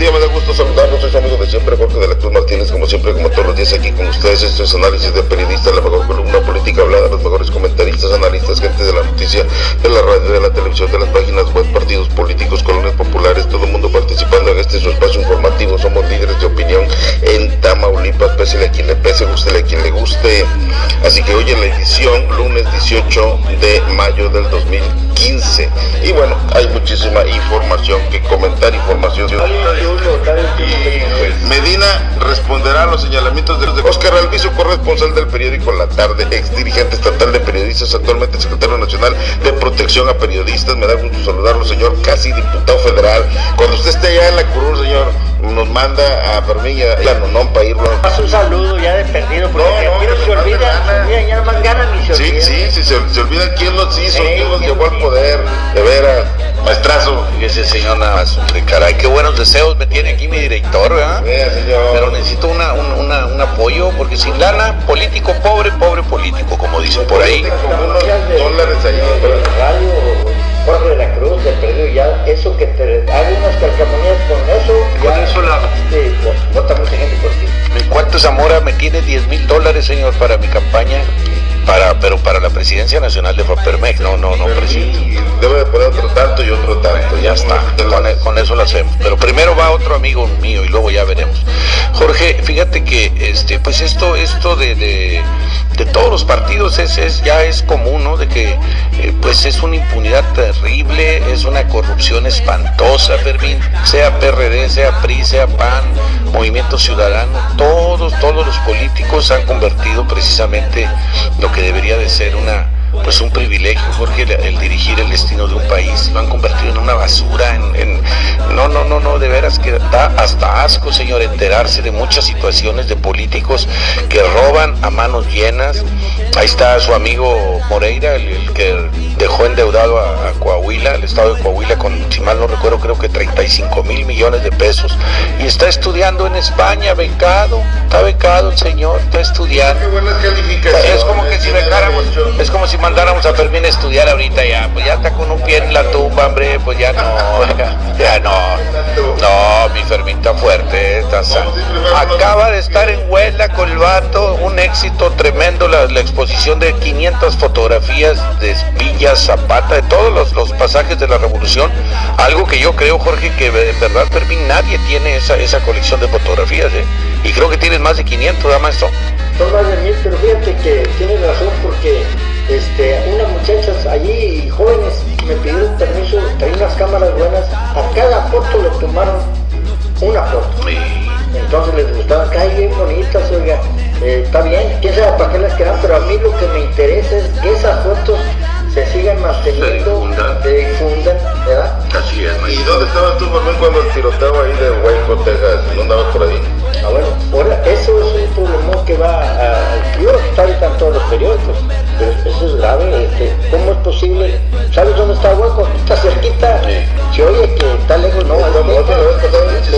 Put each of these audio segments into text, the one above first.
día, me da gusto saludarlos. Soy su amigo de siempre, Jorge de la Cruz Martínez, como siempre, como todos los días aquí con ustedes. Esto es análisis de periodista, la mejor columna política hablada, los mejores comentaristas, analistas, gente de la noticia, de la radio, de la televisión, de las páginas web, partidos políticos, colonias populares, todo el mundo participando en este su espacio informativo. Somos líderes de opinión en Tamaulipas, pese a quien le pese, guste a quien le guste. Así que hoy en la edición, lunes 18 de mayo del 2015. Y bueno, hay muchísima información que comentar, información. Medina responderá a los señalamientos de Oscar Alviso, corresponsal del periódico La Tarde, ex dirigente estatal de periodistas, actualmente secretario nacional de protección a periodistas. Me da gusto saludarlo, señor, casi diputado federal. Cuando usted esté allá en la curul, señor, nos manda a Fermín y a Nonón para irlo. Haz un saludo ya de perdido, porque no, no, se, olvida, se olvida, ya más ganan y se olvida. Sí, sí, sí, se, se olvida quién los hizo, quién los llevó al poder, de veras. Maestrazo. Ese señor nada más, hombre, caray, qué buenos deseos me tiene aquí mi director, ¿verdad? Señor. Pero necesito una, un, una, un apoyo, porque sin lana, político pobre, pobre político, como dicen por ahí. Dólares ahí. Jorge de la Cruz, de perdido ya, eso que te haga unas calcamonías con eso. Con ya, eso la... Sí, vota mucha gente por ti. Mi cuarto Zamora me tiene 10 mil dólares, señor, para mi campaña. Para, pero para la presidencia nacional de Fapermex, no, no, no, presidente. Y debe de poner otro tanto y otro tanto. Ya está, con, e- con eso lo hacemos. Pero primero va otro amigo mío y luego ya veremos. Jorge, fíjate que este, pues esto, esto de, de, de todos los partidos es, es, ya es común, ¿no? De que eh, pues es una impunidad terrible, es una corrupción espantosa, Fermín, sea PRD, sea PRI, sea PAN, Movimiento Ciudadano, todos, todos los políticos han convertido precisamente lo que debería de ser una pues un privilegio, Jorge, el, el, dirigir el destino de un país. Lo han convertido en una basura, en, en, no, no, no, no, de veras que da hasta asco, señor, enterarse de muchas situaciones de políticos que roban a manos llenas. Ahí está su amigo Moreira, el, el que dejó endeudado a, a, Coahuila, el estado de Coahuila, con, si mal no recuerdo, creo que 35 mil millones de pesos. Y está estudiando en España, becado, está becado el señor, está estudiando. Qué buenas calificaciones. Es como que si becáramos, es como si mandáramos a Fermín a estudiar ahorita ya, pues ya está con un pie en la tumba, hombre, pues ya no, ya no, no, mi Fermín está fuerte, está sano. Acaba de estar en Huela con el vato, un éxito tremendo, la, exposición de 500 fotografías de Villa Zapata, de todos los, los, pasajes de la revolución, algo que yo creo, Jorge, que en verdad Fermín nadie tiene esa, esa colección de fotografías, ¿eh? y creo que tienes más de 500, ¿verdad, maestro? Más de mil, pero fíjate que tienes razón porque este, unas muchachas allí, jóvenes, me pidieron permiso, traí unas cámaras buenas, a cada foto le tomaron una foto. Entonces les gustaban, que hay bien bonitas, oiga, eh, está bien, quién sabe para qué las quedan, pero a mí lo que me interesa es que esas fotos se sigan manteniendo, se difundan, ¿verdad? Así es, ¿Y dónde estabas tú, Fermín, cuando el tiroteo ahí de Hueco, Texas? ¿No andabas por ahí? Ah, bueno, ahora, eso es un problema que va a... Yo está ahorita en todos los periódicos, eso es grave. ¿Cómo es posible? ¿Sabes dónde está Hueco? Está cerquita. Sí. Si oye que está lejos, no, no, no, Sí.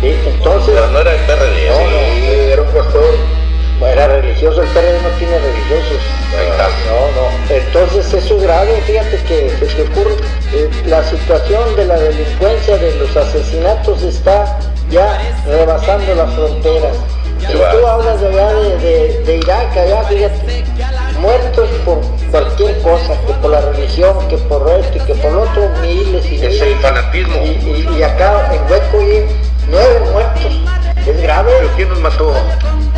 Sí, entonces, Pero no era el PRD, No, sí. Sí, era un pastor. era religioso, el PRD no tiene religiosos. No, no. Entonces eso es grave, fíjate que te ocurre, eh, la situación de la delincuencia, de los asesinatos está ya rebasando las fronteras. Tú hablas de, allá de, de, de Irak, allá, fíjate, muertos por cualquier cosa, que por la religión, que por esto y que por lo otro, miles y Es miles. el fanatismo. Y, y, y acá en Hueco nueve muertos. Es grave. ¿Pero quién nos mató?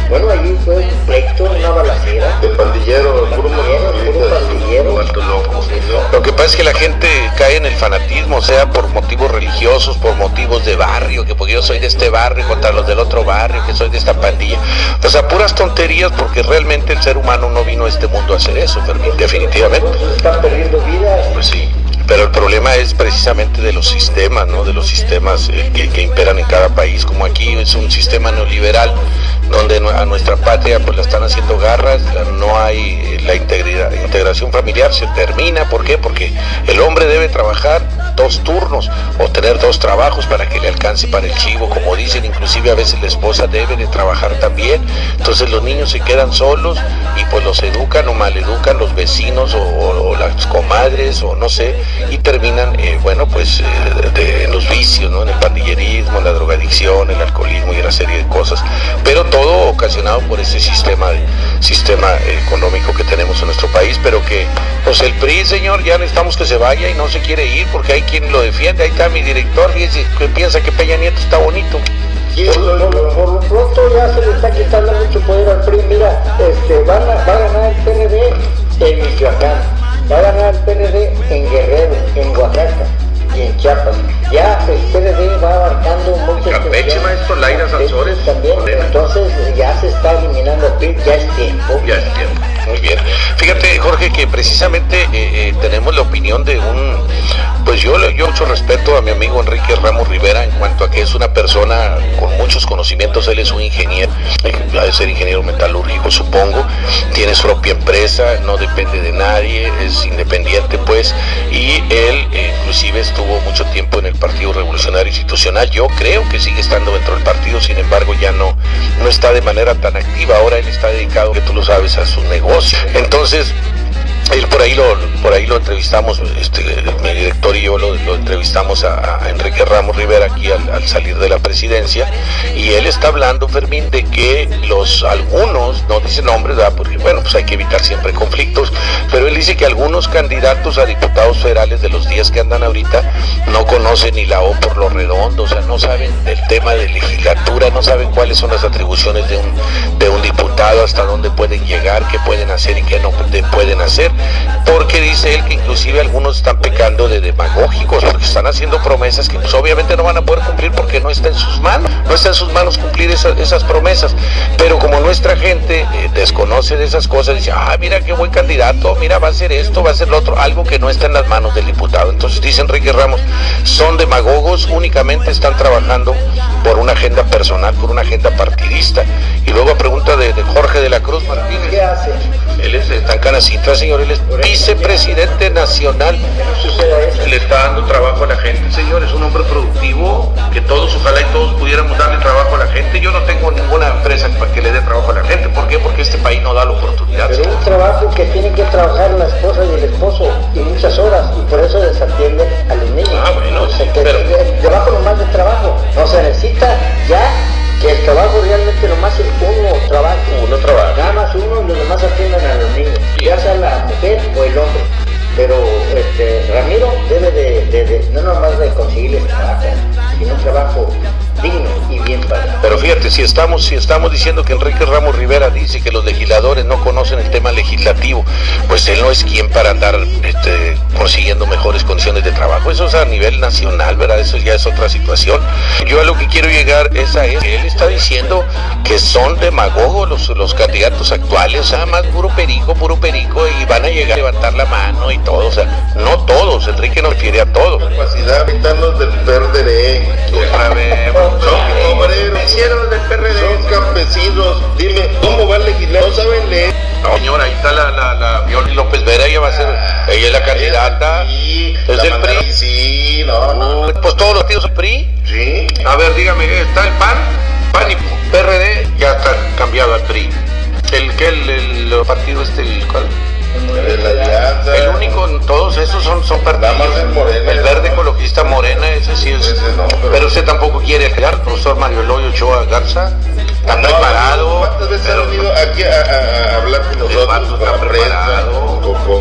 Bueno, allí fue un pleito, una balacera. De pandillero, puro Pandillero, loco. Lo que pasa es que la gente cae en el fanatismo, sea por motivos religiosos, por motivos de barrio, que porque yo soy de este barrio contra los del otro barrio, que soy de esta pandilla. O sea, puras tonterías porque realmente el ser humano no vino a este mundo a hacer eso, Fermín, definitivamente. Están perdiendo vidas. Pues sí. Pero el problema es precisamente de los sistemas, ¿no? De los sistemas eh, que, imperan en cada país, como aquí es un sistema neoliberal donde a nuestra patria pues la están haciendo garras, no hay eh, la integridad, integración familiar se termina, ¿por qué? Porque el hombre debe trabajar dos turnos o tener dos trabajos para que le alcance para el chivo, como dicen, inclusive a veces la esposa debe de trabajar también, entonces los niños se quedan solos y pues los educan o maleducan los vecinos o, las comadres o no sé, y terminan, eh, bueno, pues eh, en los vicios, ¿no? En el pandillerismo, en la drogadicción, el alcoholismo y una serie de cosas, pero todo ocasionado por ese sistema, sistema económico que tenemos en nuestro país, pero que pues el PRI, señor, ya necesitamos que se vaya y no se quiere ir porque hay quien lo defiende, ahí está mi director, fíjese, que piensa que Peña Nieto está bonito. Por, lo pronto ya se le está quitando mucho poder al PRI. Mira, este, va a ganar el PRD en Michoacán, va a ganar el PRD en Guerrero, en Oaxaca y en Chiapas. Ya el PRD va abarcando muchas Campeche, maestro, Laira Sanzores. También, entonces ya se está eliminando PRI, ya es tiempo. Ya es tiempo. Muy bien. Fíjate, Jorge, que precisamente eh, eh, tenemos la opinión de un, pues yo, yo mucho respeto a mi amigo Enrique Ramos Rivera en cuanto a que es una persona con muchos conocimientos, él es un ingeniero, ha de ser ingeniero metalúrgico, supongo, tiene su propia empresa, no depende de nadie, es independiente, pues, y él eh, inclusive estuvo mucho tiempo en el Partido Revolucionario Institucional, yo creo que sigue estando dentro del partido, sin embargo ya no, no está de manera tan activa, ahora él está dedicado, que tú lo sabes, a su negocio. Entonces, él por ahí lo por ahí lo entrevistamos este, mi director y yo lo, entrevistamos a, Enrique Ramos Rivera aquí al, salir de la presidencia y él está hablando Fermín de que los algunos no dice nombres ¿verdad? porque bueno pues hay que evitar siempre conflictos pero él dice que algunos candidatos a diputados federales de los días que andan ahorita no conocen ni la O por lo redondo o sea no saben del tema de legislatura no saben cuáles son las atribuciones de un de un diputado hasta dónde pueden llegar qué pueden hacer y qué no pueden hacer porque dice él que inclusive algunos están pecando de demagógicos, porque están haciendo promesas que pues obviamente no van a poder cumplir porque no está en sus manos, no está en sus manos cumplir esas, promesas, pero como nuestra gente eh, desconoce de esas cosas, dice, ah, mira qué buen candidato, mira, va a ser esto, va a ser lo otro, algo que no está en las manos del diputado. Entonces dice Enrique Ramos, son demagogos, únicamente están trabajando por una agenda personal, por una agenda partidista. Y luego a pregunta de, Jorge de la Cruz Martínez. ¿Qué hace? Él es tan canacita, señor, él es vicepresidente nacional. Le está dando trabajo a la gente, señor. Es un hombre productivo que todos, ojalá y todos pudiéramos darle trabajo a la gente. Yo no tengo ninguna empresa para que le dé trabajo a la gente. ¿Por qué? Porque este país no da la oportunidad. Pero un trabajo que tiene que trabajar la esposa y el esposo y muchas horas y por eso desatienden a los niños. Ah, bueno, sí, pero... Debajo de trabajo. No se necesita fíjate, si estamos, si estamos diciendo que Enrique Ramos Rivera dice que los legisladores no conocen el tema legislativo, pues él no es quien para andar este, consiguiendo mejores condiciones de trabajo. Eso es a nivel nacional, ¿verdad? Eso ya es otra situación. Yo a lo que quiero llegar es a él. Él está diciendo que son demagogos los, los candidatos actuales, o sea, más puro perico, puro perico, y van a llegar a levantar la mano y todo. O sea, no todos, Enrique no refiere a todos. Capacidad, del verde, otra vez Campesinos. Dime, ¿cómo va a legislar? No saben leer. No, señora, ahí está la, la, la Violi López Vera, ella va a ser, ella es la candidata. Sí, es el PRI. Sí, no, no. Pues todos los tíos son PRI. Sí. A ver, dígame, ¿está el PAN? PAN y PRD ya está cambiado al PRI. ¿El que el, el, partido este, el El único, todos esos son, son partidos. el verde ecologista morena, ese sí es. pero... usted tampoco quiere crear, profesor Mario Eloy Ochoa Garza. Está preparado. ¿Cuántas veces ha venido aquí a, hablar con nosotros, con la prensa,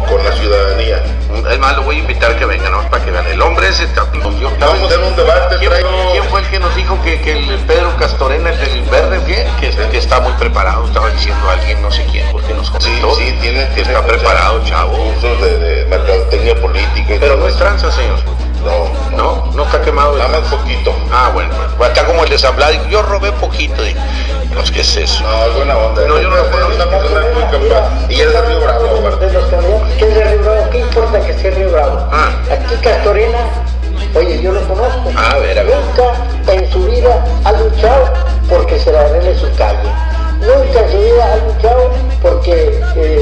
con, la ciudadanía? Es más, lo voy a invitar a que venga, ¿no? Para que vean. El hombre ese está. Vamos a hacer un debate. ¿Quién, ¿Quién, fue el que nos dijo que, que el Castorena, el del verde, bien? Que, que, está muy preparado. Estaba diciendo alguien, no sé quién, porque nos comentó. Sí, sí, tiene, que está preparado, chavo. Cursos de, de mercadotecnia política. Pero no es tranza, señor. No, no, no está quemado. Nada más poquito. Ah, bueno, pues, está como el desamblado. Yo robé poquito. De... No, ¿qué es eso? No, es buena onda. No, yo no lo conozco. Y es de Río Bravo, De que es de Río Bravo, ¿qué importa que sea Río Bravo? Ah. Aquí Castorena, Oye, yo lo conozco. Nunca en su vida ha luchado porque se la arregle su calle. Nunca en su vida ha luchado porque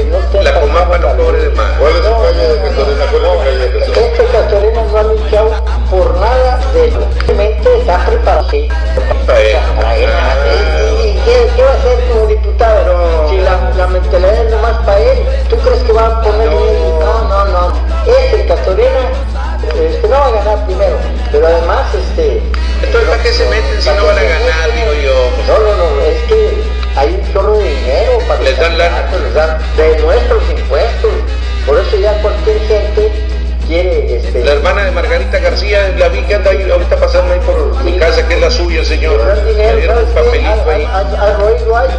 no te La comapa no cobre de más. ¿Cuál es su de Castorena? ¿Cuál es la calle de Castorena? Este Castorena no ha luchado por nada de ello. Simplemente está preparado. ¿Y, qué, va a hacer como diputado? Si la, mentalidad es nomás para él, ¿tú crees que va a poner no. un... No, no, no. Este Castorena este, no va a ganar primero, pero además, este... Entonces, ¿para qué se meten si no van a ganar, digo yo? No, no, no, es que hay un chorro de dinero para les dan lana. Les dan de nuestros impuestos, por eso ya cualquier gente quiere... Este, la hermana de Margarita García, la vi que anda ahí, ahorita pasando ahí por mi casa, que es la suya, señor. Dinero, le un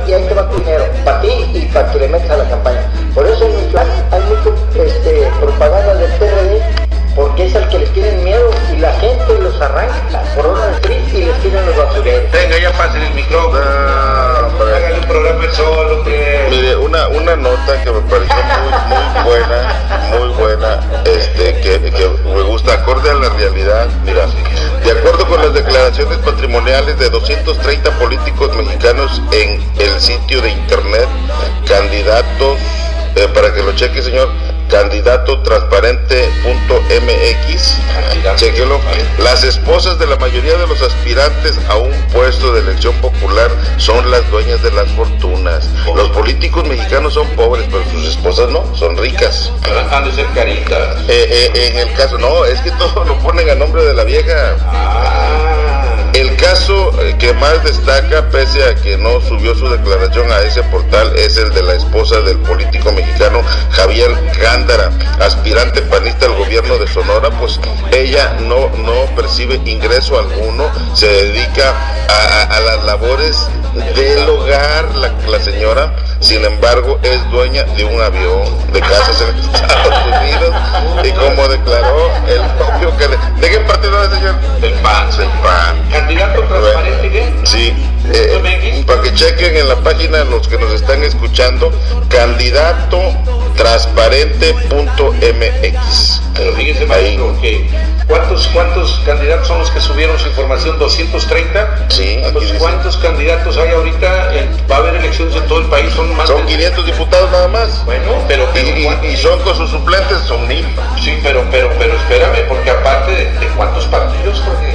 y ahí te va tu dinero, para ti y para que le metas a la campaña. Por eso en Michoacán hay mucho, este, propaganda del PRD porque es al que le tienen miedo y la gente los arranca, corona el PRI y les tiran los basureros. Venga, ya pasen el micrófono. No, hombre. Hágale un programa solo, hombre. Mire, una, una nota que me pareció muy, muy buena, muy buena, este, que, que me gusta, acorde a la realidad. Mira, de acuerdo con las declaraciones patrimoniales de 230 políticos mexicanos en el sitio de internet, candidatos, eh, para que lo cheque, señor, candidato transparente.mx, chequelo, las esposas de la mayoría de los aspirantes a un puesto de elección popular son las dueñas de las fortunas. Los políticos mexicanos son pobres, pero sus esposas no, son ricas. Han de ser caritas. Eh, eh, en el caso, no, es que todo lo ponen a nombre de la vieja. Ah. El caso que más destaca, pese a que no subió su declaración a ese portal, es el de la esposa del político mexicano Javier Gándara, aspirante panista al gobierno de Sonora, pues ella no, no percibe ingreso alguno, se dedica a, a- a las labores del hogar, la, la señora, sin embargo, es dueña de un avión, de casas en Estados Unidos, y como declaró el propio que... ¿De qué partido es, señor? Del PAN. Del PAN. Transparente, ¿qué? Sí, eh, para que chequen en la página los que nos están escuchando, candidato transparente.mx. Pero fíjese, maestro, que ¿cuántos, ¿cuántos candidatos son los que subieron su información? ¿230? Sí, dice. ¿Cuántos candidatos hay ahorita? Va a haber elecciones en todo el país, son más Son de- 500 diputados nada más. Bueno, pero, pero y- y son con sus suplentes, son mil. Sí, pero, pero, pero espérame, porque aparte de, de cuántos partidos, porque,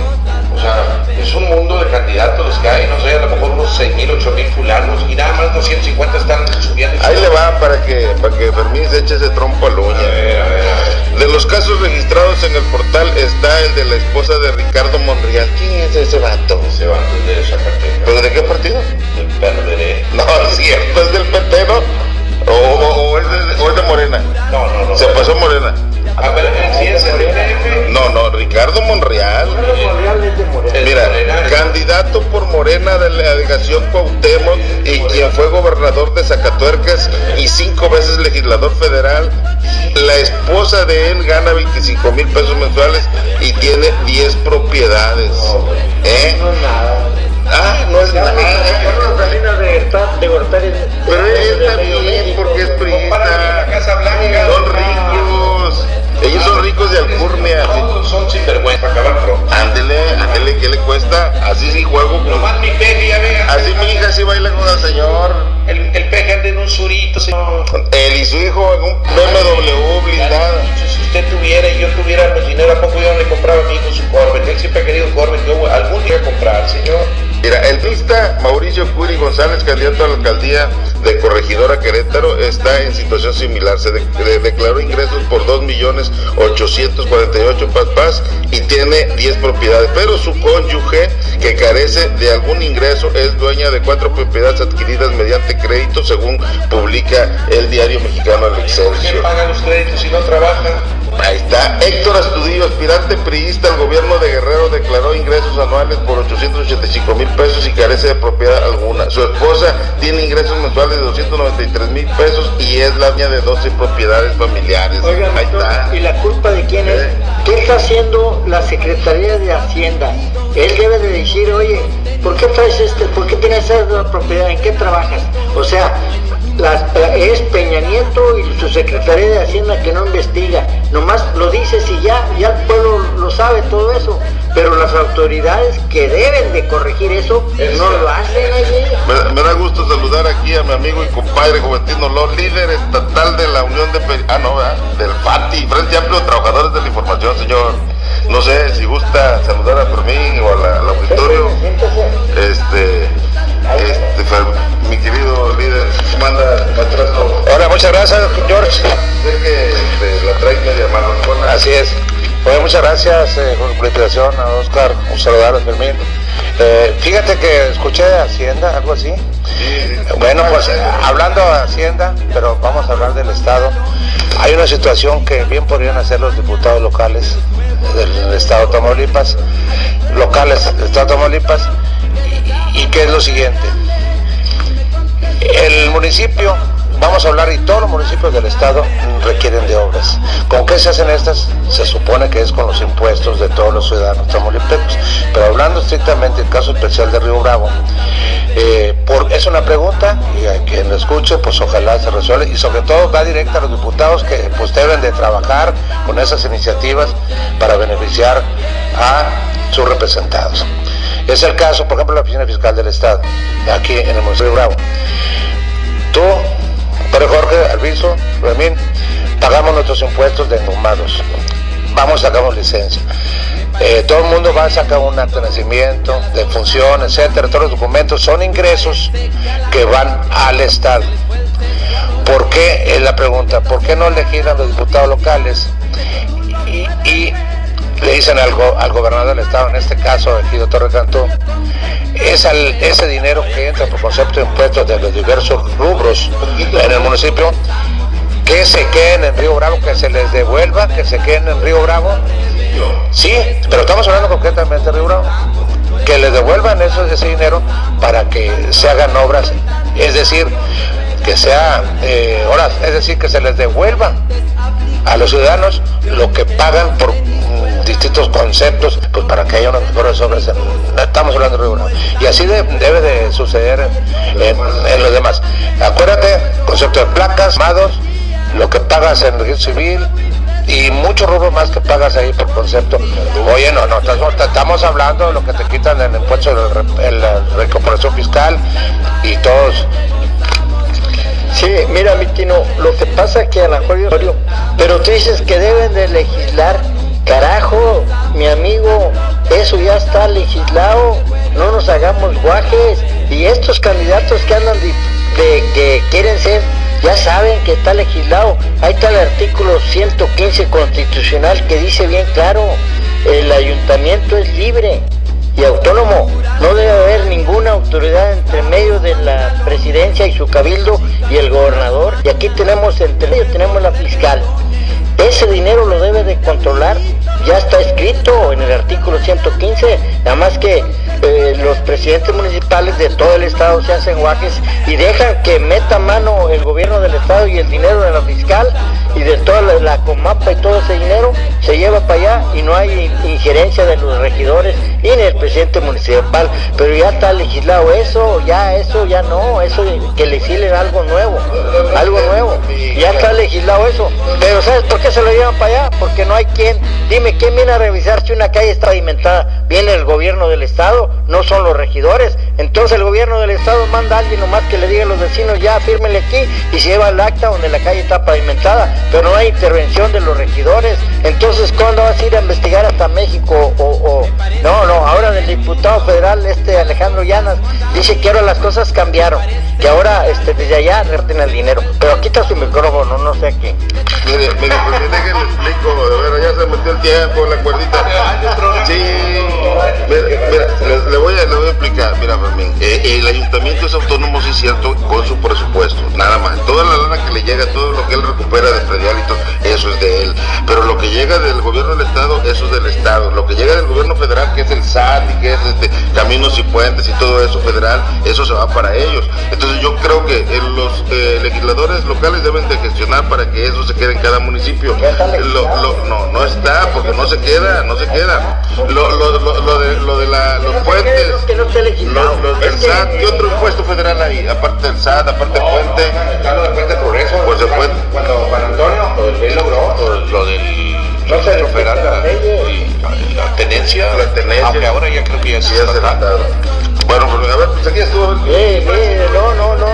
o sea, es un mundo de candidatos los que hay, no sé, a lo mejor unos 6 mil, 8 mil fulanos, y nada más 250 están subiendo. Ahí le va para que, para que Fermín se eche ese trompo al A uña. ver, a ver, a ver. De los casos registrados en el portal está el de la esposa de Ricardo Monreal. ¿Quién es ese vato? Se van de Zacatecas, ¿Pero de qué partido? del PRD. No, es cierto, es del PT, ¿no? O, o- o es, de, o es de Morena. No, no, no. Se pasó Morena. A ver, ¿sí es el DF? No, no, Ricardo Monreal. Mira, candidato por Morena de la delegación Cuauhtémoc y quien fue gobernador de Zacatuercas y cinco veces legislador federal. La esposa de él gana 25 mil pesos mensuales y tiene 10 propiedades. ¿Eh? No es nada. Ah, no es nada. De. Pero él porque es priista. Son ricos. Ellos son ricos de alcurnia. Son sinvergüenza, para acabar pronto. Ándele, ándele, ¿qué le cuesta? Así sí juego con... Nomás mi peje, ya vea. Así mi hija sí baila con el señor. El, el peje anda en un surito, señor. Él y su hijo en un BMW blindado. Si usted tuviera y yo tuviera los dinero, ¿a poco yo no le compraba a mi hijo su Corvette? Él siempre ha querido un Corvette, yo algún día comprar, señor. Mira, el vista Mauricio Curi González, candidato a la alcaldía de Corregidora Querétaro, está en situación similar. Se de- de- declaró ingresos por 2.848 paz paz y tiene 10 propiedades. Pero su cónyuge, que carece de algún ingreso, es dueña de cuatro propiedades adquiridas mediante crédito, según publica el diario mexicano El ¿Por qué Excelsior. Ahí está. Héctor Astudillo, aspirante priista al gobierno de Guerrero, declaró ingresos anuales por 885 mil pesos y carece de propiedad alguna. Su esposa tiene ingresos mensuales de 293 mil pesos y es la dueña de 12 propiedades familiares. Oiga, Ahí doctor, está. ¿y la culpa de quién es? Eh. ¿Qué está haciendo la Secretaría de Hacienda? Él debe de decir, oye, ¿por qué traes este, por qué tienes esa propiedad? ¿En qué trabajas? O sea, es Peña Nieto y su Secretaría de Hacienda que no investiga. Nomás lo dices y ya, ya el pueblo lo sabe todo eso. Pero las autoridades que deben de corregir eso no lo hacen allí. Me, me da gusto saludar aquí a mi amigo y compadre Juventino Ló, líder estatal de la Unión de ah, no, ¿verdad? del FATI, Frente Amplio de Trabajadores de la Información, señor. No sé si gusta saludar a Fermín o a la- al auditorio. Este, este, mi querido líder, manda. Ahora, muchas gracias, George. Sé que este, la traes media manojona. Así es. Pues muchas gracias eh, por la invitación a Oscar, un saludar a Fermín. Eh, fíjate que escuché de Hacienda, algo así. Bueno, pues hablando de Hacienda, pero vamos a hablar del Estado. Hay una situación que bien podrían hacer los diputados locales del Estado de Tamaulipas, locales del Estado de Tamaulipas, y, que es lo siguiente. El municipio Vamos a hablar y todos los municipios del estado requieren de obras. ¿Con qué se hacen estas? Se supone que es con los impuestos de todos los ciudadanos tamaulipecos. Pero hablando estrictamente del caso especial de Río Bravo, eh, es una pregunta y a quien lo escuche, pues ojalá se resuelva y sobre todo va directa a los diputados que pues deben de trabajar con esas iniciativas para beneficiar a sus representados. Es el caso, por ejemplo, de la Oficina Fiscal del Estado, aquí en el municipio Bravo. Tú pero Jorge, Alviso, Ramín, pagamos nuestros impuestos de engomados. Vamos, sacamos licencia. Eh, todo el mundo va a sacar un acto de nacimiento, función, etcétera. Todos los documentos son ingresos que van al Estado. ¿Por qué? Es la pregunta. ¿Por qué no legislan los diputados locales y le dicen al, al gobernador del estado, en este caso Ejido Torre Cantú, es ese dinero que entra por concepto de impuestos de los diversos rubros en el municipio, que se queden en Río Bravo, que se les devuelva, que se queden en Río Bravo. Sí, pero estamos hablando concretamente de Río Bravo. Que les devuelvan eso, ese dinero para que se hagan obras, es decir, que sea eh, horas, es decir, que se les devuelva a los ciudadanos lo que pagan por distintos conceptos pues para que haya unas mejores obras. Estamos hablando de Río Y así debe de suceder en, los demás. Acuérdate, concepto de placas, mados, lo que pagas en registro civil, y muchos rubros más que pagas ahí por concepto. Oye, no, no, estamos hablando de lo que te quitan en el impuesto de la recuperación fiscal y todos. Sí, mira, Mitino, lo que pasa es que a la mejor pero tú dices que deben de legislar Carajo, mi amigo, eso ya está legislado, no nos hagamos guajes. Y estos candidatos que andan de, que quieren ser, ya saben que está legislado. Ahí está el artículo 115 constitucional que dice bien claro, el ayuntamiento es libre y autónomo. No debe haber ninguna autoridad entre medio de la presidencia y su cabildo y el gobernador. Y aquí tenemos entre medio tenemos la fiscal. Ese dinero lo debe de controlar, ya está escrito en el artículo 115, nada más que eh, los presidentes municipales de todo el estado se hacen guajes y dejan que meta mano el gobierno del estado y el dinero de la fiscal y de toda la, comapa y todo ese dinero se lleva para allá y no hay injerencia de los regidores y ni el presidente municipal, pero ya está legislado eso, ya eso, ya no, eso que le legislen algo nuevo, algo nuevo, ya está legislado eso, pero ¿sabes por qué se lo llevan para allá? Porque no hay quien, dime, ¿quién viene a revisar si una calle está pavimentada? Viene el gobierno del estado, no son los regidores. Entonces el gobierno del estado manda a alguien nomás que le diga a los vecinos, ya fírmenle aquí y se lleva el acta donde la calle está pavimentada, pero no hay intervención de los regidores. Entonces, ¿cuándo vas a ir a investigar hasta México? O, No, no, ahora el diputado federal, este Alejandro Llanas, dice que ahora las cosas cambiaron, que ahora este, desde allá reten el dinero. Pero está su micrófono, no sé aquí. Mire, mire, pues déjenle explico, metió el. Sí, mira, le, voy a, le voy a explicar, mira, Fermín, eh, el ayuntamiento es autónomo, sí es cierto, con su presupuesto, nada más. Toda la lana que le llega, todo lo que él recupera de eso es de él. Lo que llega del gobierno del Estado, eso es del Estado. Lo que llega del gobierno federal, que es el SAT y que es este, caminos y puentes y todo eso federal, eso se va para ellos. Entonces yo creo que eh, los eh, legisladores locales deben de gestionar para que eso se quede en cada municipio. no, no está, porque no se queda, no se queda. Lo, lo de, lo de la, los puentes, los, del SAT, ¿qué otro impuesto federal hay? Aparte del SAT, aparte del puente. puente progreso. Pues el puente. Cuando Juan Antonio, él logró lo del no federal, la, la, tenencia, la tenencia, aunque ahora ya creo que ya se tratado. Bueno, pues a ver, pues aquí estuvo. No, no, no,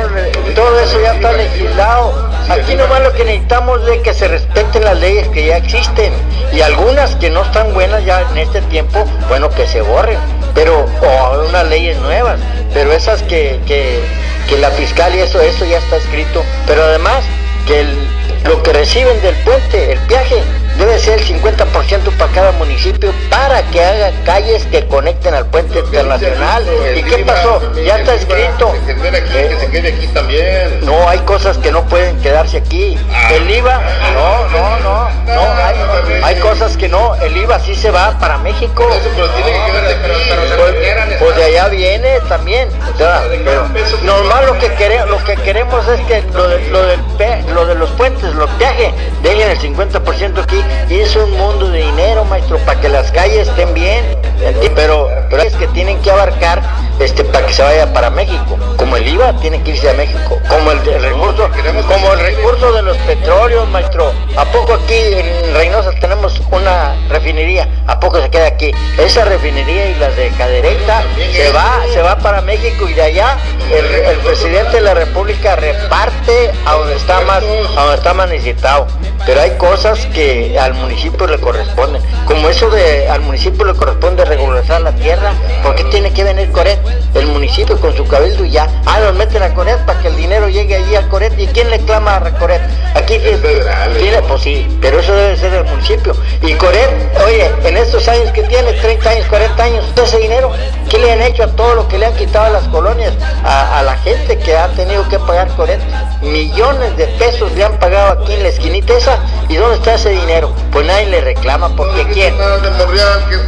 todo eso ya está legislado. Aquí nomás lo que necesitamos es que se respeten las leyes que ya existen. Y algunas que no están buenas ya en este tiempo, bueno, que se borren, pero o unas leyes nuevas, pero esas que, que, que la fiscal y eso, eso ya está escrito, pero además que el, lo que reciben del puente, el viaje, debe ser el 50% presupuesto para cada municipio para que haga calles que conecten al puente internacional. ¿Y qué pasó? Ya está escrito. Que se quede aquí también. No, hay cosas que no pueden quedarse aquí. Ah. El IVA, no, no, no, no, hay, hay cosas que no. El IVA sí se va para México. Pues, pues de allá viene también. Pero normal lo que queremos, lo que queremos es que lo de, lo del lo de los puentes, los peajes, dejen el 50% aquí es un mundo de dinero, maestro, para que las calles estén bien. Pero, pero es que tienen que abarcar este para que se vaya para México. Como el IVA tiene que irse a México. Como el, recurso, como el recurso de los petróleos, maestro. ¿A poco aquí en Reynosa tenemos una refinería? ¿A poco se queda aquí? Esa refinería y las de Cadereyta se va, se va para México y de allá el, presidente de la República reparte a donde está más, a donde está más necesitado. Pero hay cosas que al municipio le corresponden. Como eso de al municipio le corresponde regularizar la tierra, ¿por qué tiene que venir Coret? El municipio con su cabildo y ya. Ah, nos meten a Coret para que el dinero llegue allí al Coret. ¿Y quién le clama a Coret? Aquí Es federal, tiene, ¿no? pues sí, pero eso debe ser del municipio. Y Coret, oye, en estos años que tiene, 30 años, 40 años, todo ese dinero, ¿qué le han hecho a todo lo que le han quitado a las colonias? A, a la gente que ha tenido que pagar Coret. Millones de pesos le han pagado aquí en la esquinita esa. ¿Y dónde está ese dinero? Pues nadie le reclama porque No que es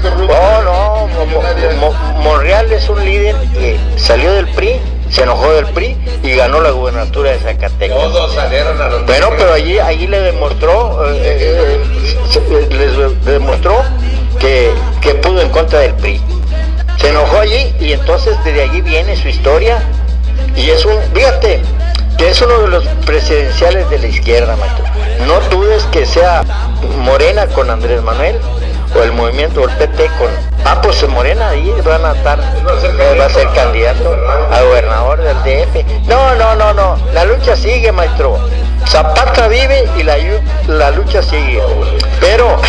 corrupto. No, no, Mo- Mo- Mo- Monreal es un líder que salió del PRI, se enojó del PRI y ganó la gubernatura de Zacatecas. Todos salieron a los Bueno, pero allí, allí le demostró, eh, eh, eh, les demostró que, que pudo en contra del PRI. Se enojó allí y entonces desde allí viene su historia. Y es un, fíjate, que es uno de los presidenciales de la izquierda, maestro. No dudes que sea Morena con Andrés Manuel o el movimiento o el PT con... Ah, pues Morena ahí van a estar, eh, va a ser candidato a gobernador del DF. No, no, no, no, la lucha sigue, maestro. Zapata vive y la, la lucha sigue. Pero...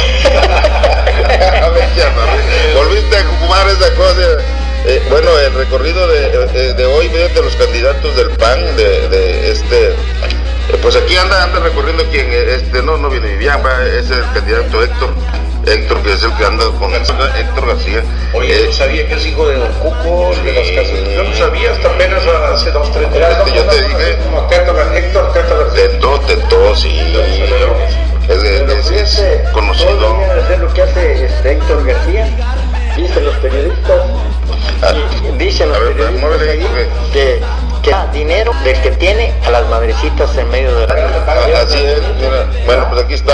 Volviste a fumar esa cosa. Eh, bueno, el recorrido de, de- de hoy veo de los candidatos del PAN, de, de este. eh, pues aquí anda, anda recorriendo quien, eh, este, no, no viene Vivian, va, es el candidato Héctor. Héctor, que es el que anda con Héctor García. Oye, Eh, sabía que es hijo de Don Cuco, de las Sí. casas. Yo no sabía hasta apenas hace dos, tres días. Este, yo te dije. Como Héctor Teto García. tentó, tentó, sí. Es, es- es conocido. A hacer lo que hace este Héctor García, dicen los periodistas, Ah, dicen los ver, periodistas ahí, que, que da dinero del que tiene a las madrecitas en medio de la... Ah, Así es, mira, bueno, pues aquí está,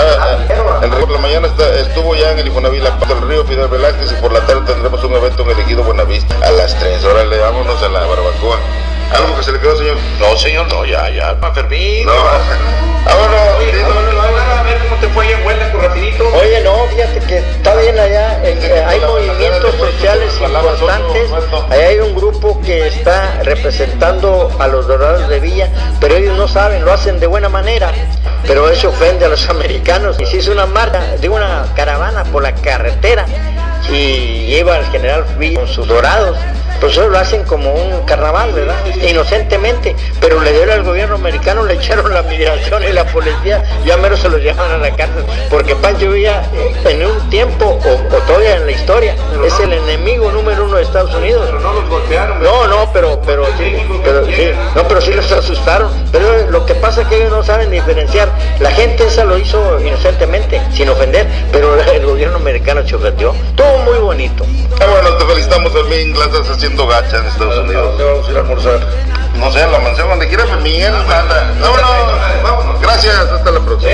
en por la mañana está, estuvo ya en el Infonavit del Río Fidel Velázquez y por la tarde tendremos un evento en el Ejido Buenavista. A las 3, órale, vámonos a la barbacoa. ¿Algo que se le quedó, señor? No, señor, no, ya, ya. Ma Fermín. No, vámonos, Oye, no, no, no, a ver cómo te fue ahí en Huelva, rapidito. Oye, no, fíjate que está bien allá, eh, hay movimientos sociales importantes, allá hay un grupo que está representando a los dorados de Villa, pero ellos no saben, lo hacen de buena manera, pero eso ofende a los americanos. Y se hizo una marcha de una caravana por la carretera y lleva al general Villa con sus dorados. Pues eso lo hacen como un carnaval, ¿verdad? Inocentemente, pero le dieron al gobierno americano, le echaron la migración y la policía, ya mero se los llevan a la cárcel, porque Pancho Villa eh, en un tiempo, o, o todavía en la historia, es el enemigo número uno de Estados Unidos. Pero no los golpearon. No, no, pero, pero sí, pero sí, no, pero sí los asustaron. Pero lo que pasa es que ellos no saben diferenciar. La gente esa lo hizo inocentemente, sin ofender, pero el gobierno americano se ofendió. Todo muy bonito. Ah, bueno, te felicitamos, Fermín, haciendo gacha en Estados Unidos. ¿Dónde vamos a ir a almorzar? No sé, en la mansión donde quiera, Miguel. Anda. Vámonos, vámonos. Gracias, hasta la próxima.